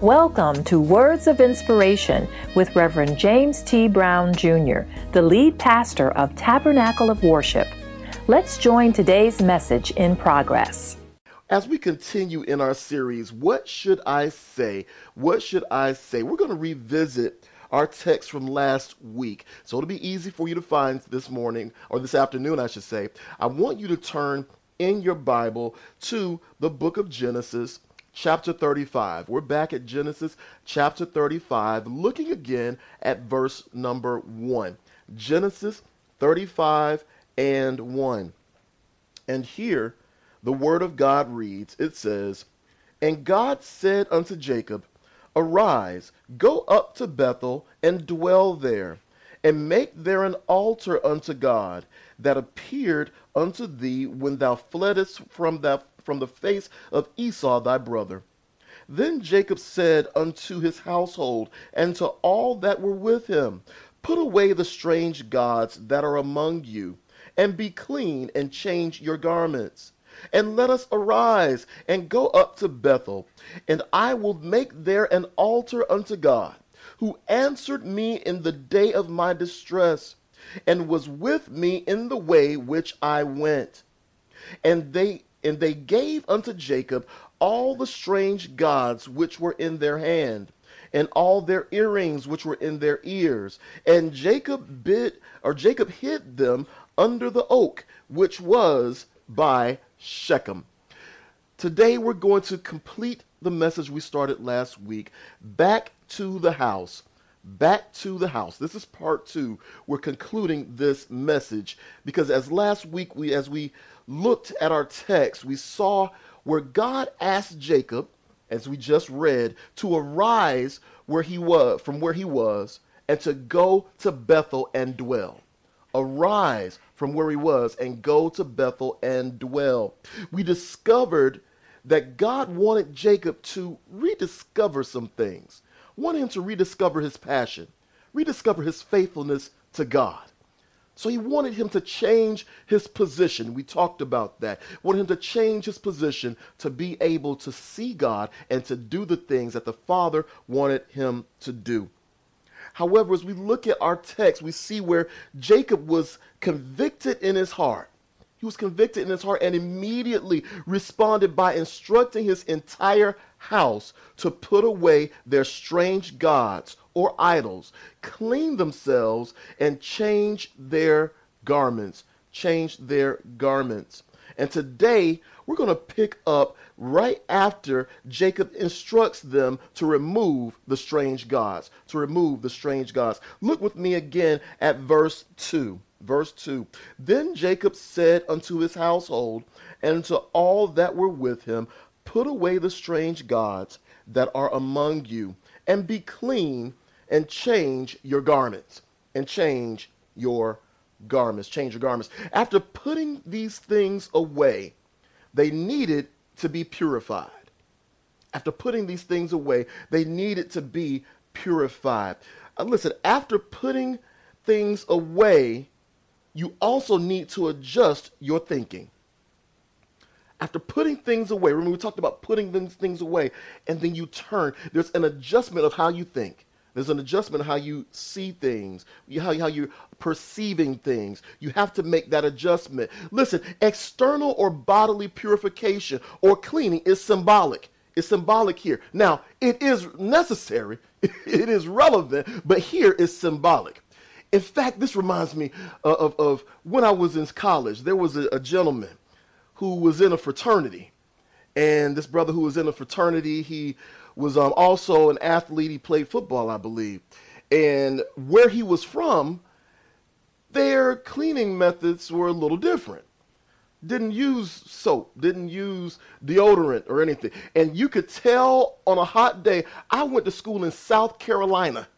Welcome to Words of Inspiration with Reverend James T. Brown Jr., the lead pastor of Tabernacle of Worship. Let's join today's message in progress. As we continue in our series, What Should I Say? What Should I Say? We're going to revisit our text from last week. So it'll be easy for you to find this morning, or this afternoon, I should say. I want you to turn in your Bible to the book of Genesis chapter 35. We're back at Genesis chapter 35, looking again at verse number 1. Genesis 35 and 1. And here the word of God reads it says, And God said unto Jacob, Arise, go up to Bethel, and dwell there, and make there an altar unto God that appeared unto thee when thou fleddest from the from the face of Esau thy brother. Then Jacob said unto his household and to all that were with him, Put away the strange gods that are among you, and be clean, and change your garments. And let us arise and go up to Bethel, and I will make there an altar unto God, who answered me in the day of my distress, and was with me in the way which I went. And they and they gave unto Jacob all the strange gods which were in their hand, and all their earrings which were in their ears. And Jacob or Jacob hid them under the oak which was by Shechem. Today we're going to complete the message we started last week. Back to the house. Back to the house. This is part two. We're concluding this message because as last week we as we looked at our text, we saw where God asked Jacob, as we just read, to arise where he was from where he was and to go to Bethel and dwell. Arise from where he was and go to Bethel and dwell. We discovered that God wanted Jacob to rediscover some things, wanted him to rediscover his passion, rediscover his faithfulness to God. So he wanted him to change his position. We talked about that. Wanted him to change his position to be able to see God and to do the things that the Father wanted him to do. However, as we look at our text, we see where Jacob was convicted in his heart. He was convicted in his heart and immediately responded by instructing his entire house to put away their strange gods or idols, clean themselves, and change their garments. Change their garments. And today, we're going to pick up right after Jacob instructs them to remove the strange gods. To remove the strange gods. Look with me again at verse 2. Verse 2 Then Jacob said unto his household and to all that were with him, Put away the strange gods that are among you, and be clean, and change your garments. And change your garments. Change your garments. After putting these things away, they needed to be purified. After putting these things away, they needed to be purified. Uh, listen, after putting things away, you also need to adjust your thinking. After putting things away, remember we talked about putting things away, and then you turn, there's an adjustment of how you think. There's an adjustment of how you see things, how, how you're perceiving things. You have to make that adjustment. Listen, external or bodily purification or cleaning is symbolic. It's symbolic here. Now, it is necessary, it is relevant, but here is symbolic. In fact, this reminds me of, of, of when I was in college. There was a, a gentleman who was in a fraternity. And this brother who was in a fraternity, he was um, also an athlete. He played football, I believe. And where he was from, their cleaning methods were a little different. Didn't use soap, didn't use deodorant or anything. And you could tell on a hot day, I went to school in South Carolina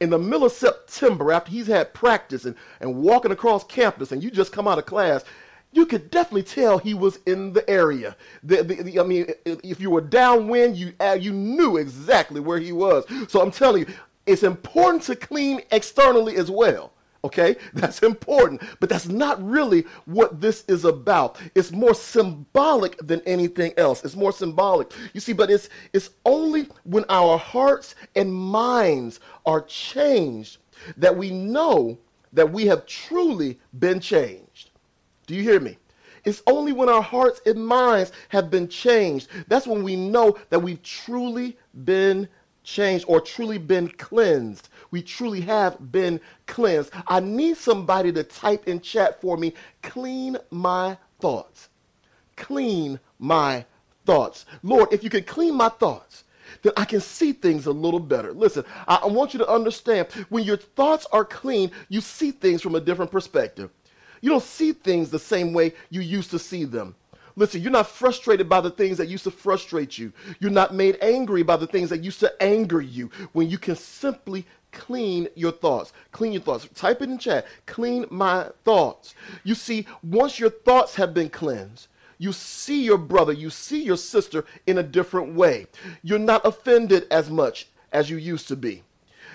in the middle of September after he's had practice and, and walking across campus and you just come out of class, you could definitely tell he was in the area. The, the, the, I mean, if you were downwind, you uh, you knew exactly where he was. So I'm telling you, it's important to clean externally as well. Okay, that's important, but that's not really what this is about. It's more symbolic than anything else. It's more symbolic. You see, but it's it's only when our hearts and minds are changed that we know that we have truly been changed. Do you hear me? It's only when our hearts and minds have been changed. That's when we know that we've truly been changed or truly been cleansed. We truly have been cleansed. I need somebody to type in chat for me clean my thoughts. Clean my thoughts. Lord, if you can clean my thoughts, then I can see things a little better. Listen, I, I want you to understand when your thoughts are clean, you see things from a different perspective. You don't see things the same way you used to see them. Listen, you're not frustrated by the things that used to frustrate you. You're not made angry by the things that used to anger you when you can simply clean your thoughts. Clean your thoughts. Type it in chat. Clean my thoughts. You see, once your thoughts have been cleansed, you see your brother, you see your sister in a different way. You're not offended as much as you used to be.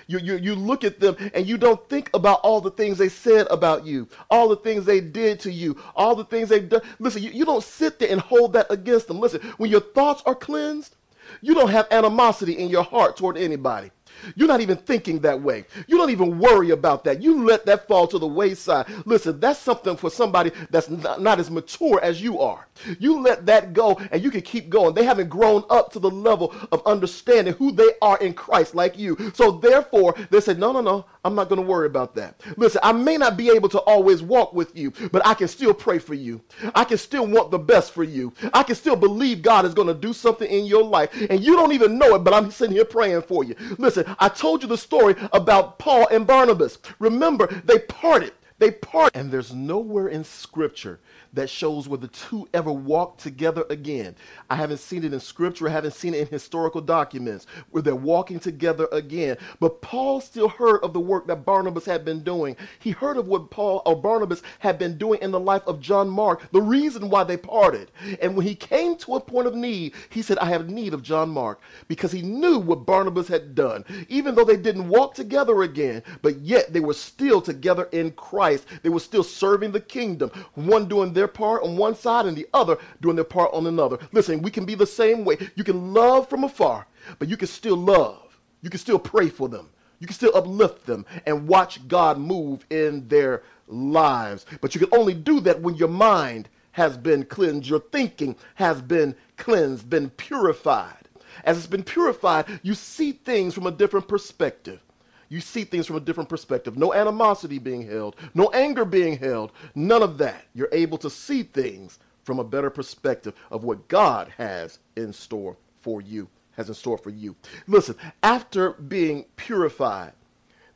You, you, you look at them and you don't think about all the things they said about you, all the things they did to you, all the things they've done. Listen, you, you don't sit there and hold that against them. Listen, when your thoughts are cleansed, you don't have animosity in your heart toward anybody. You're not even thinking that way. You don't even worry about that. You let that fall to the wayside. Listen, that's something for somebody that's not, not, as mature as you are. You let that go and you can keep going. They haven't grown up to the level of understanding who they are in Christ like you. So therefore, they said, no, no, no, I'm not going to worry about that. Listen, I may not be able to always walk with you, but I can still pray for you. I can still want the best for you. I can still believe God is going to do something in your life. And you don't even know it, but I'm sitting here praying for you. Listen, I told you the story about Paul and Barnabas. Remember, they parted. They parted. And there's nowhere in Scripture that shows where the two ever walked together again. I haven't seen it in scripture, I haven't seen it in historical documents where they're walking together again. But Paul still heard of the work that Barnabas had been doing. He heard of what Paul or Barnabas had been doing in the life of John Mark, the reason why they parted. And when he came to a point of need, he said, I have need of John Mark because he knew what Barnabas had done. Even though they didn't walk together again, but yet they were still together in Christ. They were still serving the kingdom, one doing their their part on one side and the other doing their part on another. Listen, we can be the same way. You can love from afar, but you can still love. You can still pray for them. You can still uplift them and watch God move in their lives. But you can only do that when your mind has been cleansed, your thinking has been cleansed, been purified. As it's been purified, you see things from a different perspective. You see things from a different perspective. No animosity being held, no anger being held, none of that. You're able to see things from a better perspective of what God has in store for you, has in store for you. Listen, after being purified,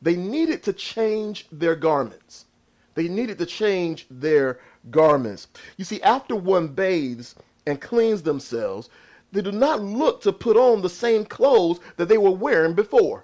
they needed to change their garments. They needed to change their garments. You see, after one bathes and cleans themselves, they do not look to put on the same clothes that they were wearing before.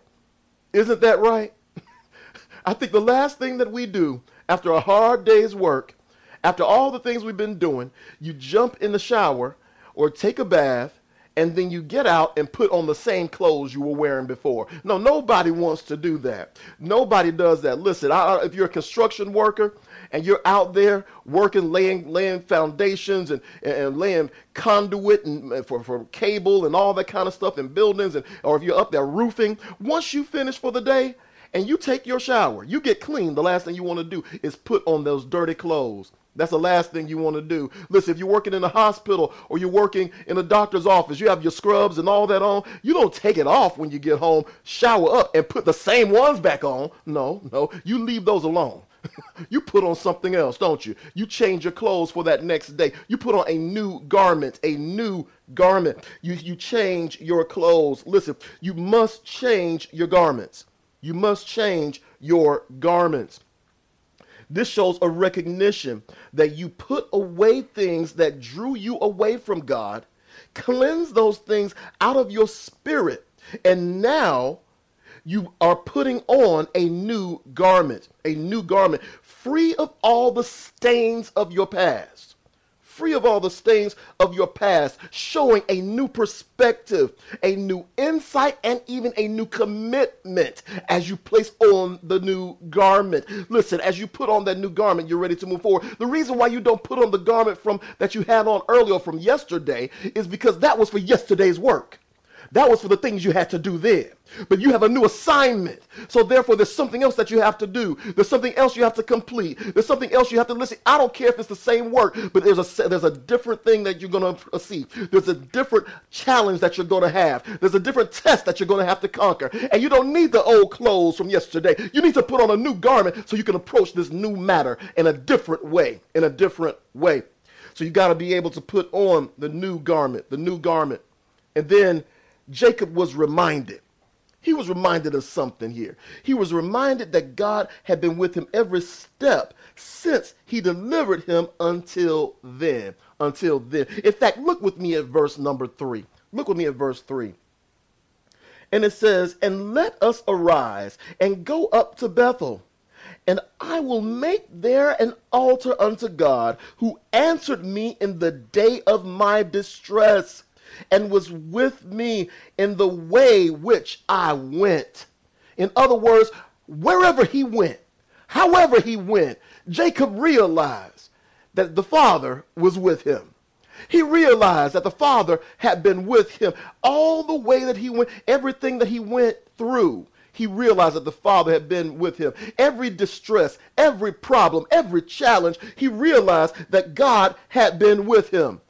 Isn't that right? I think the last thing that we do after a hard day's work, after all the things we've been doing, you jump in the shower or take a bath and then you get out and put on the same clothes you were wearing before. No, nobody wants to do that. Nobody does that. Listen, I, if you're a construction worker and you're out there working, laying, laying foundations and, and laying conduit and for, for cable and all that kind of stuff in buildings, and or if you're up there roofing, once you finish for the day, and you take your shower, you get clean, the last thing you want to do is put on those dirty clothes. That's the last thing you want to do. Listen, if you're working in a hospital or you're working in a doctor's office, you have your scrubs and all that on. You don't take it off when you get home, shower up, and put the same ones back on. No, no. You leave those alone. you put on something else, don't you? You change your clothes for that next day. You put on a new garment, a new garment. You, you change your clothes. Listen, you must change your garments. You must change your garments. This shows a recognition that you put away things that drew you away from God, cleanse those things out of your spirit, and now you are putting on a new garment, a new garment, free of all the stains of your past free of all the stains of your past, showing a new perspective, a new insight, and even a new commitment as you place on the new garment. Listen, as you put on that new garment, you're ready to move forward. The reason why you don't put on the garment from that you had on earlier from yesterday is because that was for yesterday's work. That was for the things you had to do then. But you have a new assignment. So therefore, there's something else that you have to do. There's something else you have to complete. There's something else you have to listen. I don't care if it's the same work, but there's a there's a different thing that you're going to see. There's a different challenge that you're going to have. There's a different test that you're going to have to conquer. And you don't need the old clothes from yesterday. You need to put on a new garment so you can approach this new matter in a different way. In a different way. So you got to be able to put on the new garment, the new garment. And then Jacob was reminded he was reminded of something here. He was reminded that God had been with him every step since he delivered him until then. Until then. In fact, look with me at verse number three. Look with me at verse three. And it says, And let us arise and go up to Bethel, and I will make there an altar unto God, who answered me in the day of my distress and was with me in the way which I went. In other words, wherever he went, however he went, Jacob realized that the Father was with him. He realized that the Father had been with him all the way that he went, everything that he went through. He realized that the Father had been with him. Every distress, every problem, every challenge, he realized that God had been with him.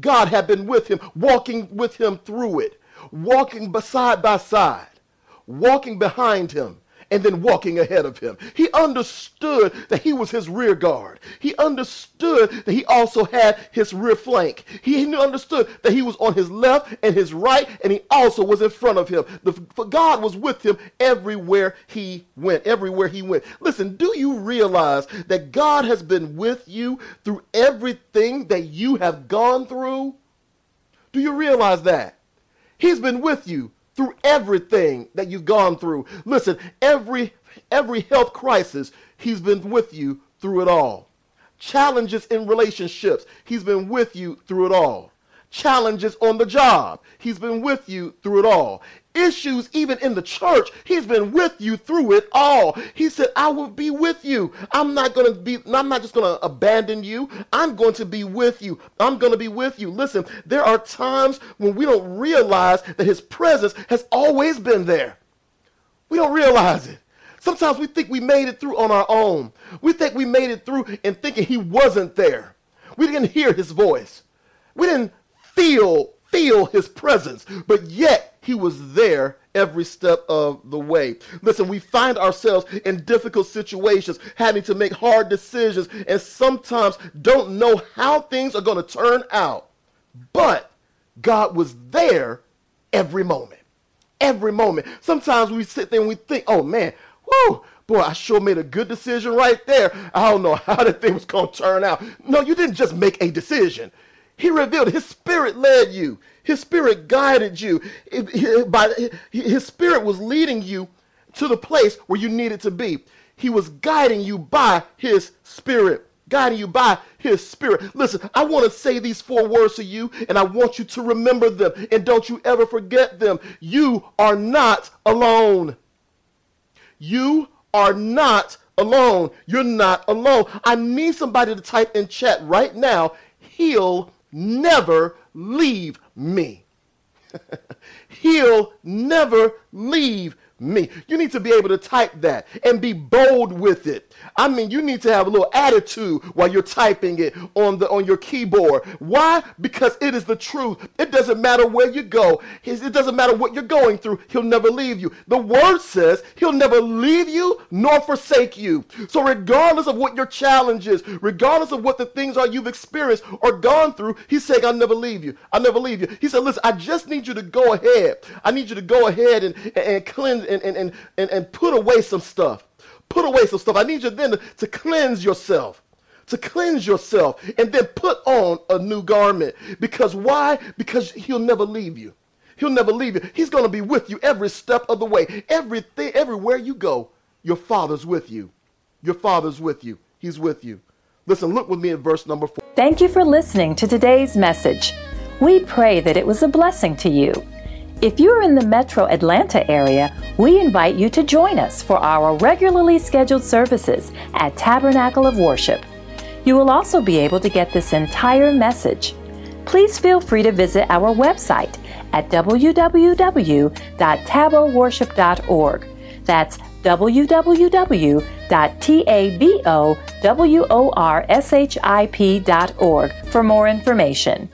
God had been with him, walking with him through it, walking side by side, walking behind him, and then walking ahead of him. He understood that he was his rear guard. He understood that he also had his rear flank. He understood that he was on his left and his right, and he also was in front of him. The, for God was with him everywhere he went. Everywhere he went. Listen, do you realize that God has been with you through everything that you have gone through? Do you realize that? He's been with you through everything that you've gone through. Listen, every every health crisis, he's been with you through it all. Challenges in relationships, he's been with you through it all challenges on the job. He's been with you through it all. Issues even in the church. He's been with you through it all. He said, I will be with you. I'm not going to be, I'm not just going to abandon you. I'm going to be with you. I'm going to be with you. Listen, there are times when we don't realize that his presence has always been there. We don't realize it. Sometimes we think we made it through on our own. We think we made it through and thinking he wasn't there. We didn't hear his voice. We didn't feel feel his presence, but yet he was there every step of the way. Listen, we find ourselves in difficult situations, having to make hard decisions, and sometimes don't know how things are going to turn out. But God was there every moment. Every moment. Sometimes we sit there and we think, oh man, whoo, boy, I sure made a good decision right there. I don't know how that thing was going to turn out. No, you didn't just make a decision. He revealed his spirit led you. His spirit guided you. by, His spirit was leading you to the place where you needed to be. He was guiding you by his spirit. Guiding you by his spirit. Listen, I want to say these four words to you, and I want you to remember them. And don't you ever forget them. You are not alone. You are not alone. You're not alone. I need somebody to type in chat right now. He'll never leave me. He'll never leave me. You need to be able to type that and be bold with it. I mean, you need to have a little attitude while you're typing it on the on your keyboard. Why? Because it is the truth. It doesn't matter where you go. It doesn't matter what you're going through. He'll never leave you. The word says he'll never leave you nor forsake you. So regardless of what your challenge is, regardless of what the things are you've experienced or gone through, he's saying, I'll never leave you. I'll never leave you. He said, listen, I just need you to go ahead. I need you to go ahead and, and cleanse and, and, and, and put away some stuff. Put away some stuff. I need you then to, to cleanse yourself to cleanse yourself and then put on a new garment. Because why? Because he'll never leave you. He'll never leave you. He's going to be with you every step of the way. Everything, everywhere you go, your father's with you. Your father's with you. He's with you. Listen, look with me at verse number four. Thank you for listening to today's message. We pray that it was a blessing to you. If you're in the metro Atlanta area, we invite you to join us for our regularly scheduled services at Tabernacle of Worship. You will also be able to get this entire message. Please feel free to visit our website at www.taboworship.org. That's www.taboworship.org for more information.